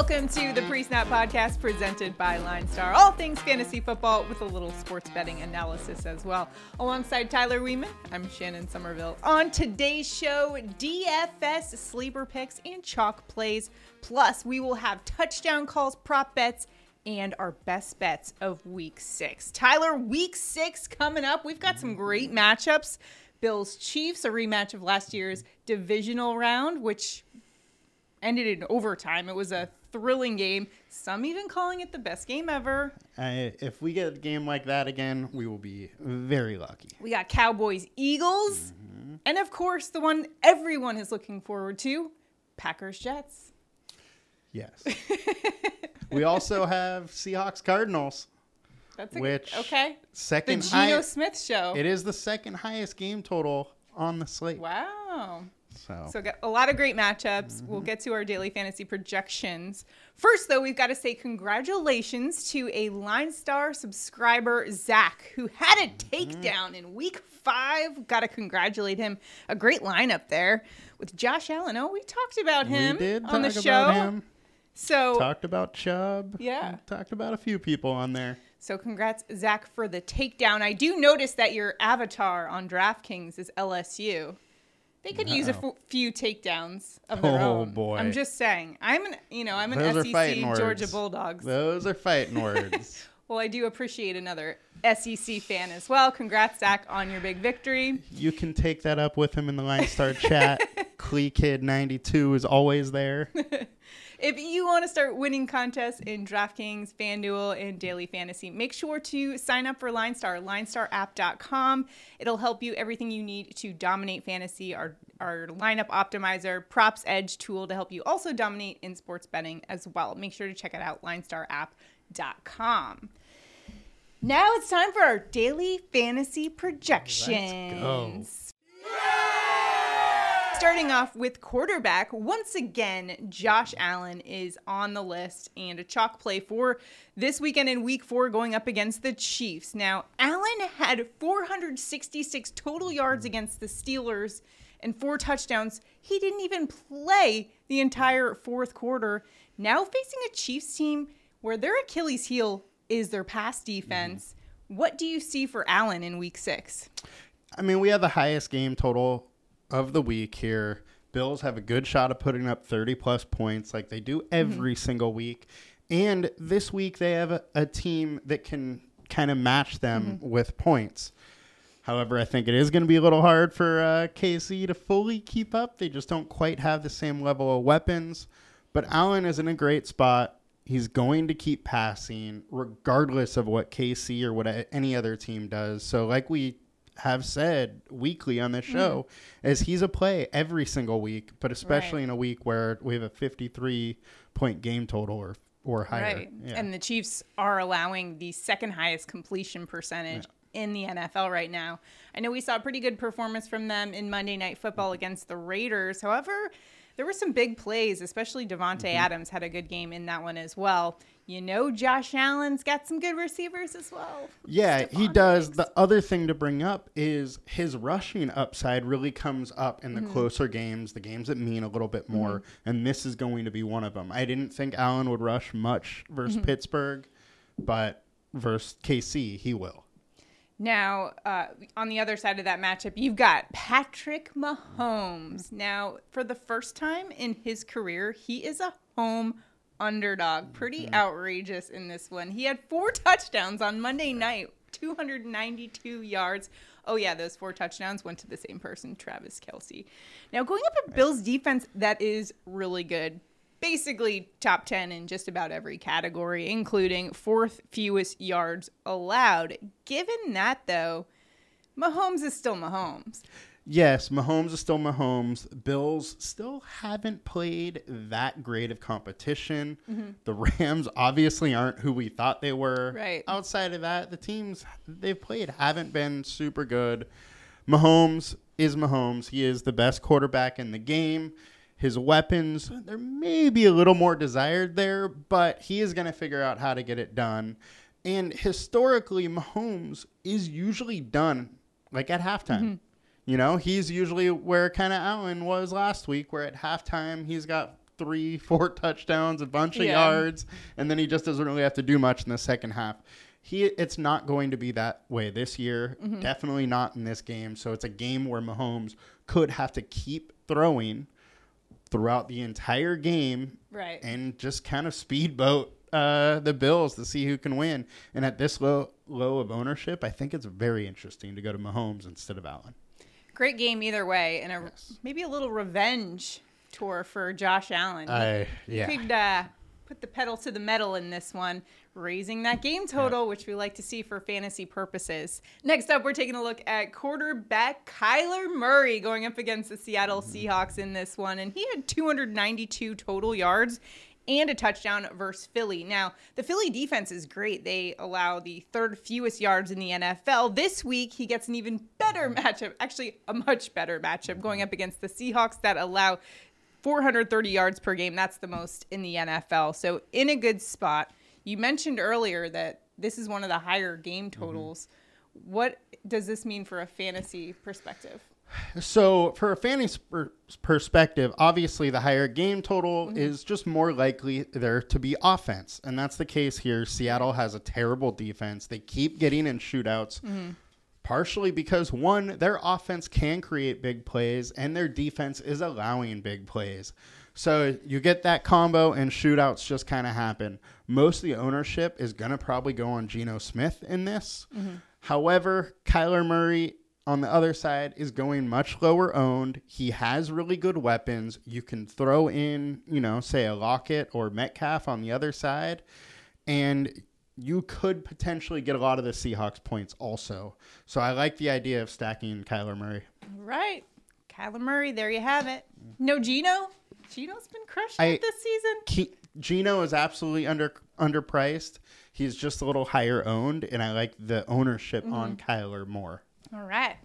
Welcome to the Pre Snap Podcast presented by LineStar. All things fantasy football with a little sports betting analysis as well. Alongside Tyler Weeman, I'm Shannon Somerville. On today's show, DFS sleeper picks and chalk plays. Plus, we will have touchdown calls, prop bets, and our best bets of week six. Tyler, week six coming up. We've got some great matchups. Bills Chiefs, a rematch of last year's divisional round, which ended in overtime. It was a thrilling game. Some even calling it the best game ever. Uh, if we get a game like that again, we will be very lucky. We got Cowboys Eagles. Mm-hmm. And of course, the one everyone is looking forward to Packers Jets. Yes. we also have Seahawks Cardinals. That's a, which okay. Second the Geno high, Smith show. It is the second highest game total on the slate. Wow. So, so a lot of great matchups. Mm-hmm. We'll get to our daily fantasy projections. First, though, we've got to say congratulations to a LineStar subscriber, Zach, who had a mm-hmm. takedown mm-hmm. in week five. Got to congratulate him. A great lineup there with Josh Allen. Oh, we talked about him on the show. So talked about Chubb. Yeah. Talked about a few people on there. So congrats, Zach, for the takedown. I do notice that your avatar on DraftKings is LSU. They could Uh-oh. use a f- few takedowns of their oh, own. Oh boy! I'm just saying. I'm an, you know, I'm an Those SEC Georgia words. Bulldogs. Those are fighting words. well, I do appreciate another SEC fan as well. Congrats, Zach, on your big victory. You can take that up with him in the LineStar chat. Clee Kid 92 is always there. If you want to start winning contests in DraftKings, FanDuel, and Daily Fantasy, make sure to sign up for LineStar, linestarapp.com. It'll help you everything you need to dominate fantasy, our, our lineup optimizer, props edge tool to help you also dominate in sports betting as well. Make sure to check it out, linestarapp.com. Now it's time for our daily fantasy projections. Starting off with quarterback, once again, Josh Allen is on the list and a chalk play for this weekend in week four going up against the Chiefs. Now, Allen had 466 total yards against the Steelers and four touchdowns. He didn't even play the entire fourth quarter. Now facing a Chiefs team where their Achilles heel is their pass defense. Mm-hmm. What do you see for Allen in week six? I mean, we have the highest game total of the week here. Bills have a good shot of putting up 30 plus points like they do every mm-hmm. single week. And this week they have a, a team that can kind of match them mm-hmm. with points. However, I think it is going to be a little hard for uh, KC to fully keep up. They just don't quite have the same level of weapons. But Allen is in a great spot. He's going to keep passing regardless of what KC or what any other team does. So, like we have said weekly on this show mm. is he's a play every single week, but especially right. in a week where we have a 53 point game total or or higher. Right. Yeah. And the Chiefs are allowing the second highest completion percentage yeah. in the NFL right now. I know we saw a pretty good performance from them in Monday Night Football against the Raiders. However, there were some big plays, especially Davante mm-hmm. Adams had a good game in that one as well you know Josh Allen's got some good receivers as well. Yeah, Stefon he does. Diggs. The other thing to bring up is his rushing upside really comes up in the mm-hmm. closer games, the games that mean a little bit more, mm-hmm. and this is going to be one of them. I didn't think Allen would rush much versus mm-hmm. Pittsburgh, but versus KC, he will. Now, uh, on the other side of that matchup, you've got Patrick Mahomes. Now, for the first time in his career, he is a home underdog. Pretty mm-hmm. outrageous in this one. He had four touchdowns on Monday night, 292 yards. Oh, yeah, those four touchdowns went to the same person, Travis Kelce. Now, going up a Bills defense that is really good. Basically, top 10 in just about every category, including fourth fewest yards allowed. Given that, though, Mahomes is still Mahomes yes, Mahomes is still Mahomes. Bills still haven't played that great of competition. Mm-hmm. The Rams obviously aren't who we thought they were. Right. Outside of that, the teams they've played haven't been super good. Mahomes is Mahomes. He is the best quarterback in the game. His weapons, there may be a little more desired there, but he is going to figure out how to get it done. And historically, Mahomes is usually done like at halftime. Mm-hmm. You know, he's usually where kind of Allen was last week, where at halftime he's got three, four touchdowns, a bunch of Yeah. yards, and then he just doesn't really have to do much in the second half. He, it's not going to be that way this year. Mm-hmm. Definitely not in this game. So it's a game where Mahomes could have to keep throwing throughout the entire game Right. and just kind of speedboat uh, the Bills to see who can win. And at this low low of ownership, I think it's very interesting to go to Mahomes instead of Allen. Great game either way, and a, maybe a little revenge tour for Josh Allen. I yeah. could uh, put the pedal to the metal in this one, raising that game total, which we like to see for fantasy purposes. Next up, we're taking a look at quarterback Kyler Murray going up against the Seattle mm. Seahawks in this one, and he had 292 total yards. And a touchdown versus Philly. Now, the Philly defense is great. They allow the third fewest yards in the NFL. This week, he gets an even better mm. matchup, actually, a much better matchup mm-hmm. going up against the Seahawks that allow 430 yards per game. That's the most in the NFL. So in a good spot. You mentioned earlier that this is one of the higher game totals. What does this mean for a fantasy perspective? So, for a fantasy per- perspective, obviously the higher game total Mm-hmm. is just more likely there to be offense. And that's the case here. Seattle has a terrible defense. They keep getting in shootouts, Mm-hmm. Partially because, one, their offense can create big plays, and their defense is allowing big plays. So, you get that combo, and shootouts just kind of happen. Most of the ownership is going to probably go on Geno Smith in this. Mm-hmm. However, Kyler Murray on the other side is going much lower owned. He has really good weapons. You can throw in, you know, say a Lockett or Metcalf on the other side, and you could potentially get a lot of the Seahawks points also. So I like the idea of stacking Kyler Murray. Right. Kyler Murray, there you have it. Mm. No Gino? Gino's been crushing I- it this season. Ke- Gino is absolutely under underpriced. He's just a little higher owned, and I like the ownership on mm-hmm. Kyler more. All right.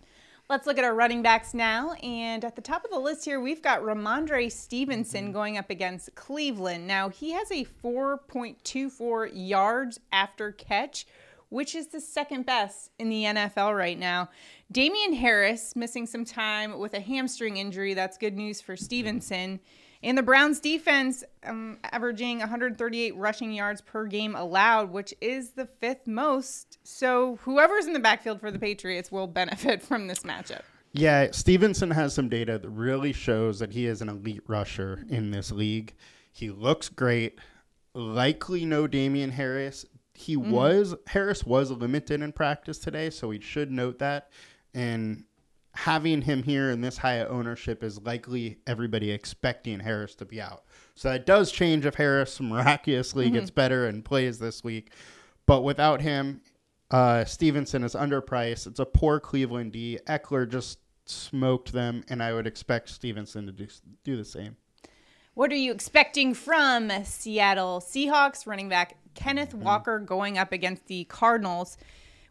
Let's look at our running backs now. And at the top of the list here, we've got Rhamondre Stevenson mm-hmm. going up against Cleveland. Now, he has a 4.24 yards after catch, which is the second best in the NFL right now. Damien Harris missing some time with a hamstring injury. That's good news for mm-hmm. Stevenson. And the Browns defense um, averaging 138 rushing yards per game allowed, which is the fifth most. So whoever's in the backfield for the Patriots will benefit from this matchup. Yeah, Stevenson has some data that really shows that he is an elite rusher in this league. He looks great. Likely no Damien Harris. He was Harris was limited in practice today, so we should note that. And having him here in this high ownership is likely everybody expecting Harris to be out. So that does change if Harris miraculously gets better and plays this week. But without him, uh, Stevenson is underpriced. It's a poor Cleveland D. Ekeler just smoked them, and I would expect Stevenson to do, do the same. What are you expecting from Seattle Seahawks running back Kenneth Walker going up against the Cardinals?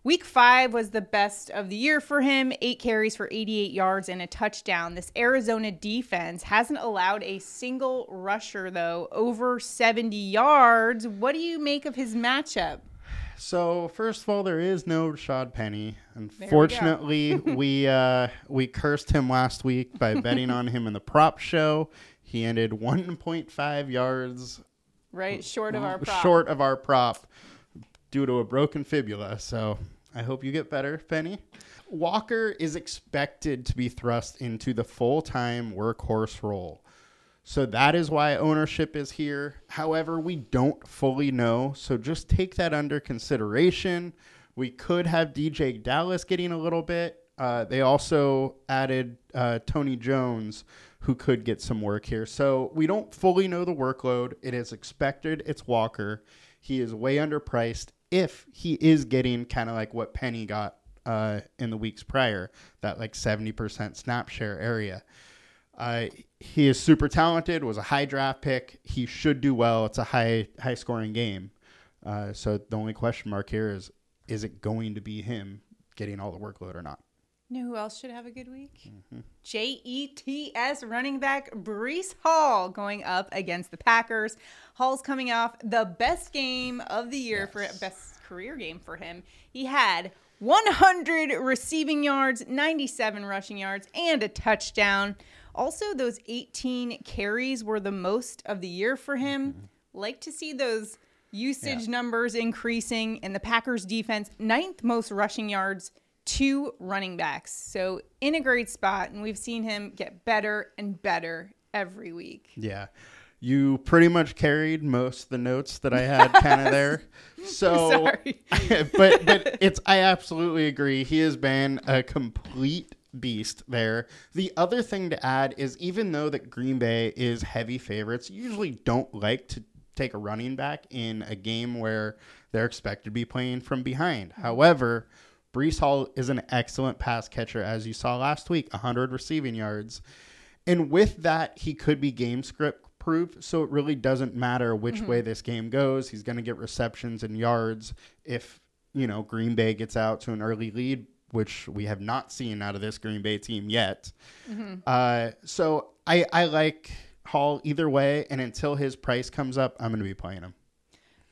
Week five was the best of the year for him. Eight carries for 88 yards and a touchdown. This Arizona defense hasn't allowed a single rusher, though, over 70 yards. What do you make of his matchup? So first of all, there is no Rashaad Penny. Unfortunately, we uh, we cursed him last week by betting on him in the prop show. He ended 1.5 yards Right? Short of our prop. short of our prop due to a broken fibula. So I hope you get better, Penny. Walker is expected to be thrust into the full time workhorse role. So that is why ownership is here. However, we don't fully know. So just take that under consideration. We could have DeeJay Dallas getting a little bit. Uh, they also added uh, Tony Jones, who could get some work here. So we don't fully know the workload. It is expected. It's Walker. He is way underpriced if he is getting kind of like what Penny got uh, in the weeks prior, that like 70% snap share area. Uh, he is super talented. Was a high draft pick. He should do well. It's a high high scoring game. Uh, so the only question mark here is: Is it going to be him getting all the workload or not? You know who else should have a good week? J E T S running back Breece Hall going up against the Packers. Hall's coming off the best game of the year for best career game for him. He had 100 receiving yards, 97 rushing yards, and a touchdown. Also, those 18 carries were the most of the year for him. Mm-hmm. Like to see those usage yeah. numbers increasing, and the Packers defense, ninth most rushing yards to running backs. So, in a great spot, and we've seen him get better and better every week. Yeah. You pretty much carried most of the notes that I had kind of there. So, but but it's I absolutely agree. He has been a complete beast there. The other thing to add is even though that Green Bay is heavy favorites, usually don't like to take a running back in a game where they're expected to be playing from behind. Mm-hmm. However, Breece Hall is an excellent pass catcher, as you saw last week, 100 receiving yards. And with that, he could be game script proof. So it really doesn't matter which mm-hmm. way this game goes. He's going to get receptions and yards if, you know, Green Bay gets out to an early lead, which we have not seen out of this Green Bay team yet. Mm-hmm. Uh, so I, I like Hall either way. And until his price comes up, I'm going to be playing him.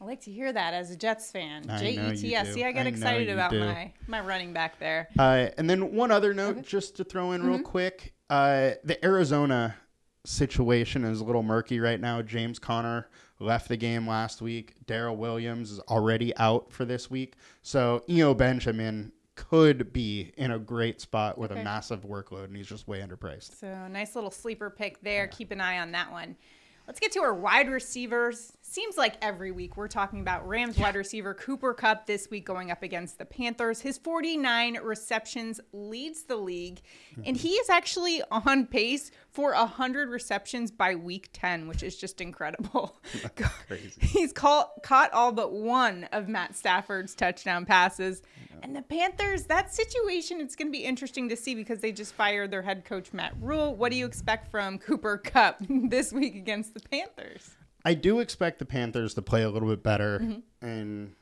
I like to hear that as a Jets fan. J E T S. See, I get I excited about do. my my running back there. Uh, and then one other note, okay. just to throw in mm-hmm. real quick, uh, the Arizona situation is a little murky right now. James Conner left the game last week. Darrel Williams is already out for this week. So Eno Benjamin could be in a great spot with okay. a massive workload, and he's just way underpriced. So nice little sleeper pick there. Yeah. Keep an eye on that one. Let's get to our wide receivers. Seems like every week we're talking about Rams wide receiver Cooper Kupp this week going up against the Panthers. His 49 receptions leads the league, hmm. and he is actually on pace for 100 receptions by week 10, which is just incredible. Crazy. He's caught, caught all but one of Matt Stafford's touchdown passes. And the Panthers, that situation, it's going to be interesting to see because they just fired their head coach, Matt Rhule. What do you expect from Cooper Kupp this week against the Panthers? I do expect the Panthers to play a little bit better. Mm-hmm. And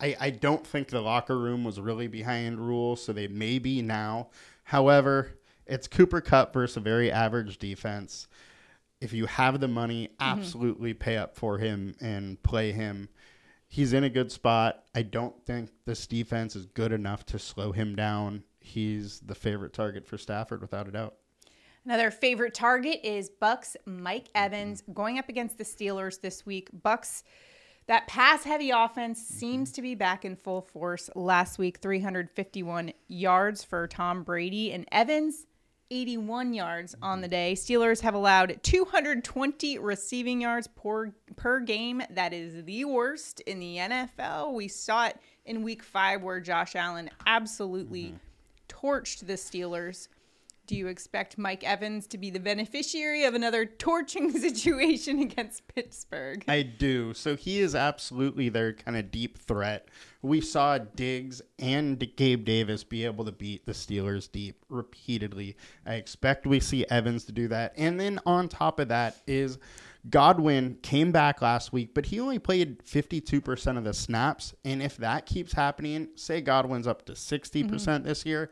I, I don't think the locker room was really behind rules, so they may be now. However, it's Cooper Kupp versus a very average defense. If you have the money, mm-hmm. absolutely mm-hmm. pay up for him and play him he's in a good spot. I don't think this defense is good enough to slow him down. He's the favorite target for Stafford without a doubt. Another favorite target is Bucks Mike Evans mm-hmm. going up against the Steelers this week. Bucks that pass heavy offense mm-hmm. seems to be back in full force. Last week 351 yards for Tom Brady and Evans 81 yards mm-hmm. on the day. Steelers have allowed 220 receiving yards per, per game. That is the worst in the NFL. We saw it in week five where Josh Allen absolutely mm-hmm. torched the Steelers. Do you expect Mike Evans to be the beneficiary of another torching situation against Pittsburgh? I do. So he is absolutely their kind of deep threat. We saw Diggs and Gabe Davis be able to beat the Steelers deep repeatedly. I expect we see Evans to do that. And then on top of that is Godwin came back last week, but he only played 52% of the snaps. And if that keeps happening, say Godwin's up to 60% mm hmm this year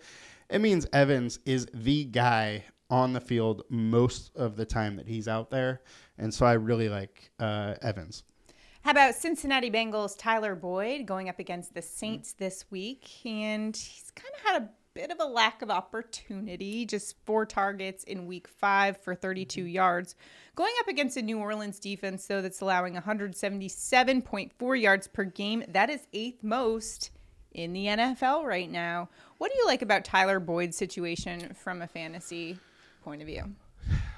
it means Evans is the guy on the field most of the time that he's out there. And so I really like uh, Evans. How about Cincinnati Bengals Tyler Boyd going up against the Saints this week? And he's kind of had a bit of a lack of opportunity, just four targets in week five for 32 mm-hmm. yards. Going up against a New Orleans defense, though, that's allowing 177.4 yards per game. That is eighth most in the NFL right now. What do you like about Tyler Boyd's situation from a fantasy point of view?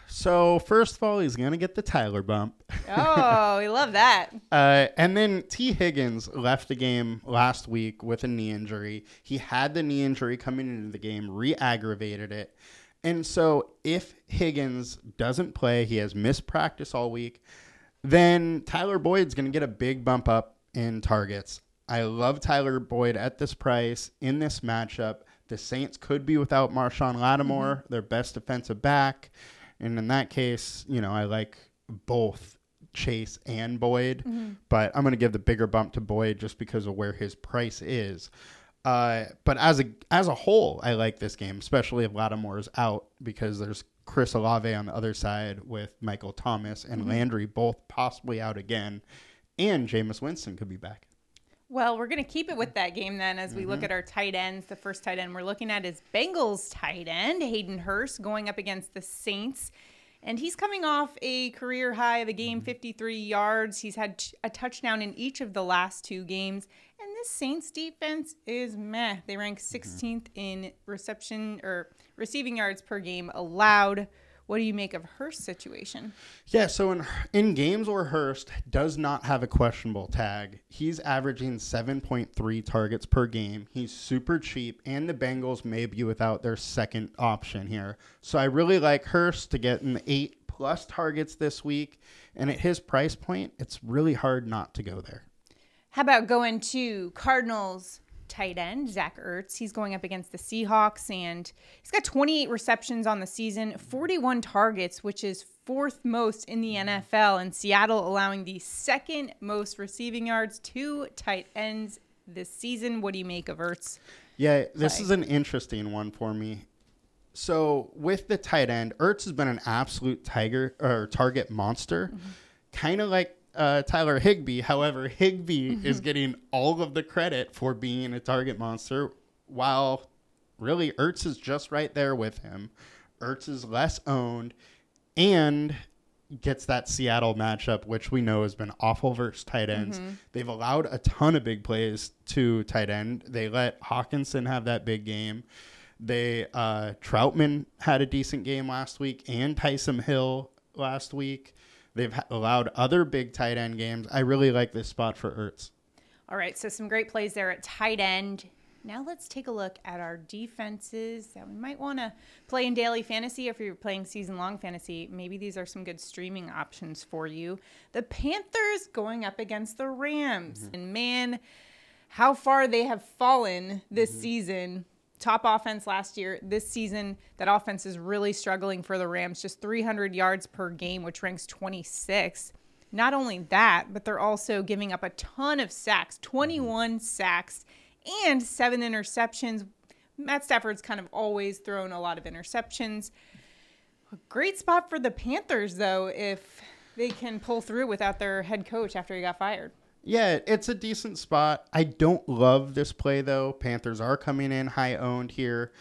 So first of all, he's gonna get the Tyler bump. Oh, we love that. uh, and then Tee Higgins left the game last week with a knee injury. He had the knee injury coming into the game, re-aggravated it, and so if Higgins doesn't play, he has missed practice all week. Then Tyler Boyd's gonna get a big bump up in targets. I love Tyler Boyd at this price in this matchup. The Saints could be without Marshon Lattimore, mm-hmm. their best defensive back. And in that case, you know, I like both Chase and Boyd, mm-hmm. but I'm going to give the bigger bump to Boyd just because of where his price is. Uh, but as a as a whole, I like this game, especially if Lattimore is out because there's Chris Olave on the other side with Michael Thomas and mm-hmm. Landry both possibly out again, and Jameis Winston could be back. Well, we're going to keep it with that game then as we Mm-hmm. look at our tight ends. The first tight end we're looking at is Bengals tight end, Hayden Hurst, going up against the Saints. And he's coming off a career high of a game, 53 yards. He's had a touchdown in each of the last two games. And this Saints defense is meh. They rank 16th in reception or receiving yards per game allowed. What do you make of Hurst's situation? Yeah, so in in games where Hurst does not have a questionable tag, he's averaging 7.3 targets per game. He's super cheap, and the Bengals may be without their second option here. So I really like Hurst to get in eight plus targets this week, and at his price point, it's really hard not to go there. How about going to Cardinals tight end, Zach Ertz? He's going up against the Seahawks and he's got 28 receptions on the season, 41 targets, which is fourth most in the NFL, and Seattle allowing the second most receiving yards to tight ends this season. What do you make of Ertz? Yeah, this play. is an interesting one for me. So with the tight end, Ertz has been an absolute tiger or target monster, mm-hmm. kind of like uh, Tyler Higbee. However, Higbee is getting all of the credit for being a target monster, while really Ertz is just right there with him. Ertz is less owned and gets that Seattle matchup, which we know has been awful versus tight ends. They've allowed a ton of big plays to tight end. They let Hockenson have that big game. They uh, Trautman had a decent game last week, and Taysom Hill last week. They've allowed other big tight end games. I really like this spot for Ertz. All right, so some great plays there at tight end. Now let's take a look at our defenses that we might want to play in daily fantasy. If you're playing season long fantasy, maybe these are some good streaming options for you. The Panthers going up against the Rams. Mm-hmm. And man, how far they have fallen this mm-hmm. season. Top offense last year. This season, that offense is really struggling for the Rams, just 300 yards per game, which ranks 26. Not only that, but they're also giving up a ton of sacks 21 sacks and seven interceptions. Matt Stafford's kind of always thrown a lot of interceptions. A great spot for the Panthers, though, if they can pull through without their head coach after he got fired. Yeah, it's a decent spot. I don't love this play though. Panthers are coming in high owned here.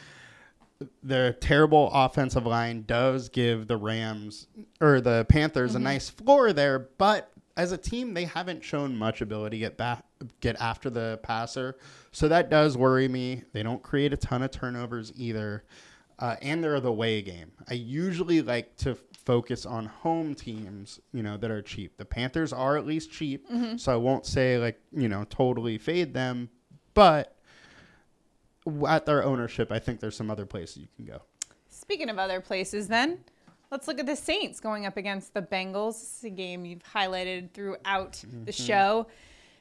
The terrible offensive line does give the Rams or the Panthers a nice floor there, but as a team, they haven't shown much ability to get back, get after the passer, so that does worry me. They don't create a ton of turnovers either, uh, and they're the way game. I usually like to focus on home teams, you know, that are cheap. The Panthers are at least cheap, mm-hmm. so I won't say like you know totally fade them, but at their ownership, I think there's some other places you can go. Speaking of other places, then, let's look at the Saints going up against the Bengals. This is a game you've highlighted throughout the mm-hmm. show.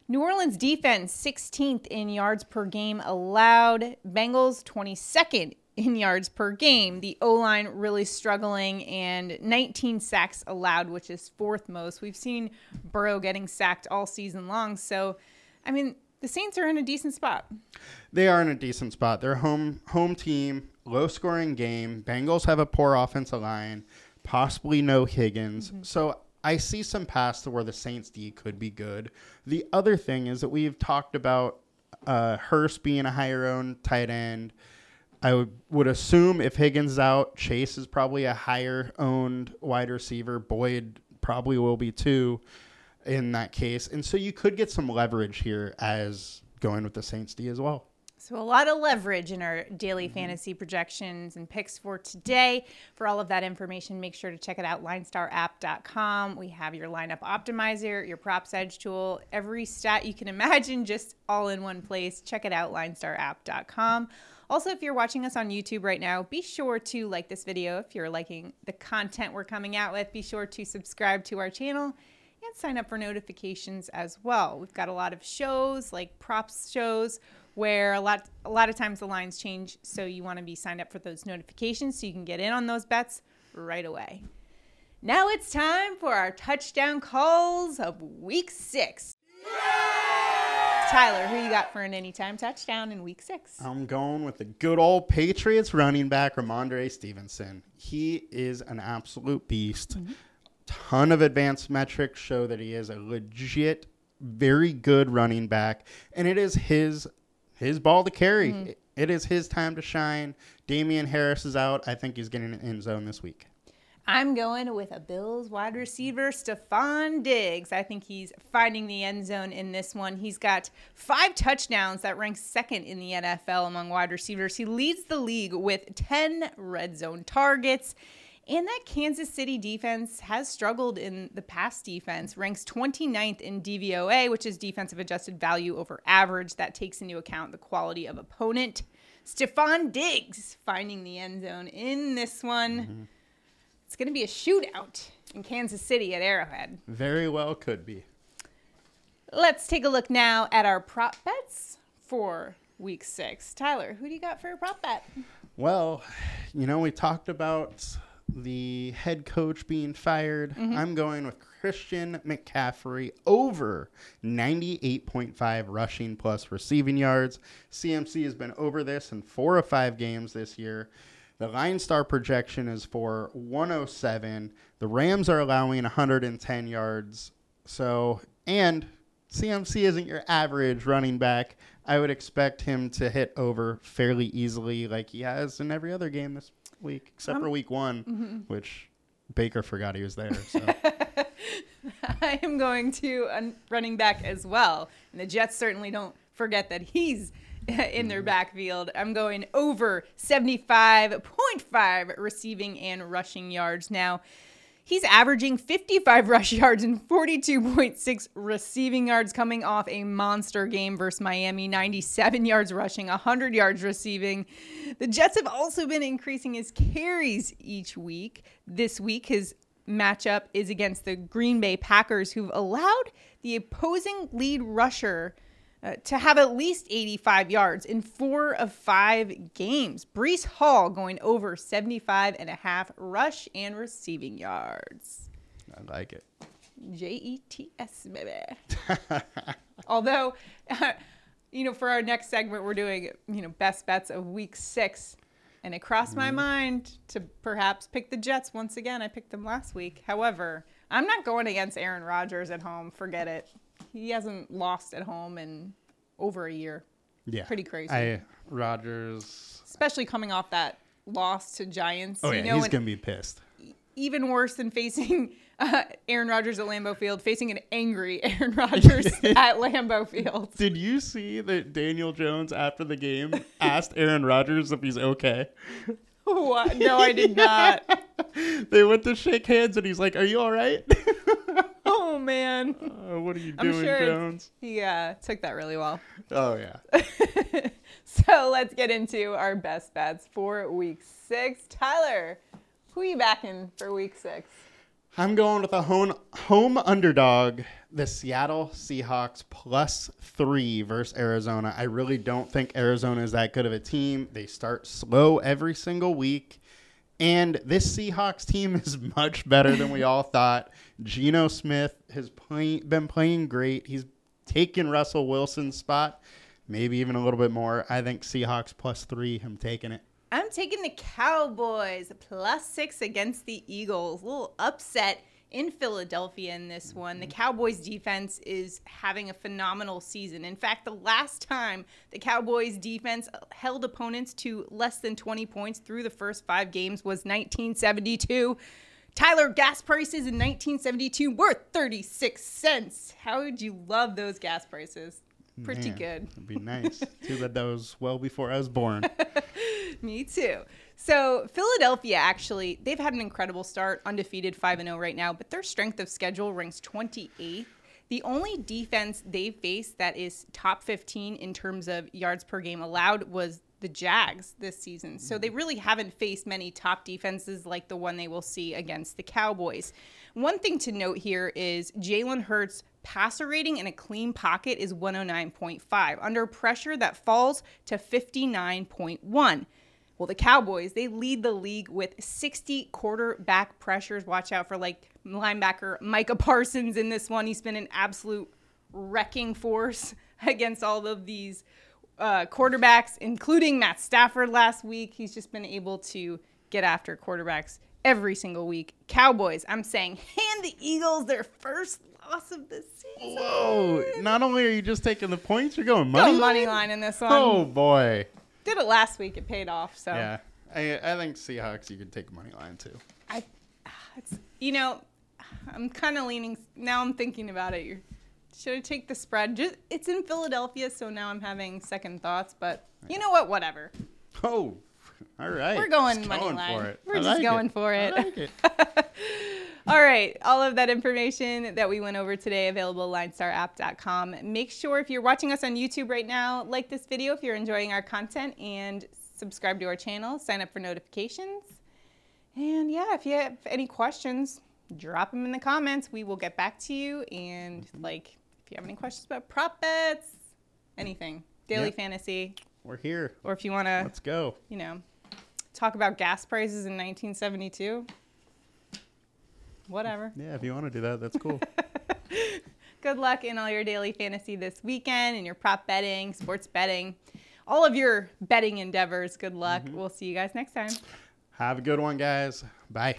New Orleans defense, 16th in yards per game allowed. Bengals, 22nd in yards per game. The O line really struggling, and 19 sacks allowed, which is fourth most. We've seen Burrow getting sacked all season long. So, I mean, the Saints are in a decent spot. They are in a decent spot. They're home home team, low scoring game. Bengals have a poor offensive line, possibly no Higgins. So I see some paths to where the Saints D could be good. The other thing is that we've talked about uh, Hurst being a higher owned tight end. I would, would assume if Higgins is out, Chase is probably a higher owned wide receiver. Boyd probably will be too in that case. And so you could get some leverage here as going with the Saints D as well. So, a lot of leverage in our daily mm-hmm. fantasy projections and picks for today. For all of that information, make sure to check it out, linestarapp.com. We have your lineup optimizer, your props edge tool, every stat you can imagine, just all in one place. Check it out, linestarapp.com. Also, if you're watching us on YouTube right now, be sure to like this video. If you're liking the content we're coming out with, be sure to subscribe to our channel and sign up for notifications as well. We've got a lot of shows like props shows where a lot a lot of times the lines change, so you want to be signed up for those notifications so you can get in on those bets right away. Now it's time for our touchdown calls of week 6. Tyler, who you got for an anytime touchdown in week 6? I'm going with the good old Patriots running back Rhamondre Stevenson. He is an absolute beast. Ton of advanced metrics show that he is a legit very good running back, and it is his his ball to carry. Mm-hmm. It is his time to shine. Damien Harris is out. I think he's getting an end zone this week. I'm going with a Bills wide receiver, Stefon Diggs. I think he's finding the end zone in this one. He's got five touchdowns that ranks second in the NFL among wide receivers. He leads the league with 10 red zone targets. And that Kansas City defense has struggled in the pass defense, ranks 29th in DVOA, which is defensive adjusted value over average. That takes into account the quality of opponent. Stefon Diggs finding the end zone in this one. Mm-hmm. It's going to be a shootout in Kansas City at Arrowhead. Very well could be. Let's take a look now at our prop bets for week six. Tyler, who do you got for a prop bet? Well, you know, we talked about the head coach being fired. Mm-hmm. I'm going with Christian McCaffrey over 98.5 rushing plus receiving yards. CMC has been over this in four or five games this year. The line star projection is for 107. The Rams are allowing 110 yards. So, and CMC isn't your average running back. I would expect him to hit over fairly easily, like he has in every other game this week, except for um, week one, mm-hmm. which Baker forgot he was there. So. I am going to a running back as well. And the Jets certainly don't forget that he's in their backfield. I'm going over 75.5 receiving and rushing yards. Now, he's averaging 55 rush yards and 42.6 receiving yards coming off a monster game versus Miami 97 yards rushing, 100 yards receiving. The Jets have also been increasing his carries each week. This week, his matchup is against the Green Bay Packers, who've allowed the opposing lead rusher uh, to have at least 85 yards in four of five games. Breece Hall going over 75 and a half rush and receiving yards. I like it. J E T S, baby. Although, you know, for our next segment, we're doing, you know, best bets of week six. And it crossed my mind to perhaps pick the Jets once again. I picked them last week. However, I'm not going against Aaron Rodgers at home. Forget it. He hasn't lost at home in over a year. Yeah. Pretty crazy. I Rodgers. Especially coming off that loss to Giants. Oh yeah, you know, he's gonna be pissed. even worse than facing uh, Aaron Rodgers at Lambeau Field, facing an angry Aaron Rodgers at Lambeau Field. Did you see that Daniel Jones after the game asked Aaron Rodgers if he's okay? What? No, I did not. they went to shake hands and he's like, "Are you all right?" Oh man, Uh, what are you I'm doing, sure Jones? he uh, took that really well. Oh yeah. So let's get into our best bets for week six. Tyler, who are you backing for week six? I'm going with a home home underdog, the Seattle Seahawks plus three versus Arizona. I really don't think Arizona is that good of a team. They start slow every single week. And this Seahawks team is much better than we all thought. Geno Smith has play, been playing great. He's taken Russell Wilson's spot, maybe even a little bit more. I think Seahawks plus three. I'm taking it. I'm taking the Cowboys plus six against the Eagles. A little upset in Philadelphia in this one. The Cowboys defense is having a phenomenal season. In fact, the last time the Cowboys defense held opponents to less than 20 points through the first five games was 1972. Tyler, gas prices in 1972 were 36 cents. How would you love those gas prices? Pretty Man, good. It'd be nice. Too bad that was well before I was born. Me too. So Philadelphia actually, they've had an incredible start, undefeated 5 0 right now, but their strength of schedule ranks 28th. The only defense they've faced that is top 15 in terms of yards per game allowed was the Jags this season. So they mm-hmm. really haven't faced many top defenses like the one they will see against the Cowboys. One thing to note here is Jalen Hurts' passer rating in a clean pocket is 109.5. Under pressure, that falls to 59.1. Well, the Cowboys, they lead the league with 60 quarterback pressures. Watch out for like linebacker Micah Parsons in this one. He's been an absolute wrecking force against all of these uh, quarterbacks, including Matt Stafford last week. He's just been able to get after quarterbacks every single week. Cowboys, I'm saying, hand the Eagles their first loss of the season. Whoa! Not only are you just taking the points, you're going Go money. money line? line in this one. Oh boy! Did it last week. It paid off. So Yeah, I I think Seahawks. You could take money line too. I, it's you know, I'm kind of leaning. Now I'm thinking about it. You're, should I take the spread? Just it's in Philadelphia, so now I'm having second thoughts. But you know what? Whatever. Oh, all right. We're going Just money going line. for it. We're I just like going for I it. like it. All right, all of that information that we went over today available at linestarapp.com. Make sure if you're watching us on YouTube right now, like this video if you're enjoying our content and subscribe to our channel, sign up for notifications. And yeah, if you have any questions, drop them in the comments. We will get back to you and mm-hmm. like if you have any questions about prop bets, anything, daily Yep. fantasy, We're here. or if you want to, Let's go. you know, talk about gas prices in 1972, whatever. Yeah, if you want to do that, that's cool. Good luck in all your daily fantasy this weekend and your prop betting, sports betting, all of your betting endeavors. Good luck. Mm-hmm. We'll see you guys next time. Have a good one, guys. Bye.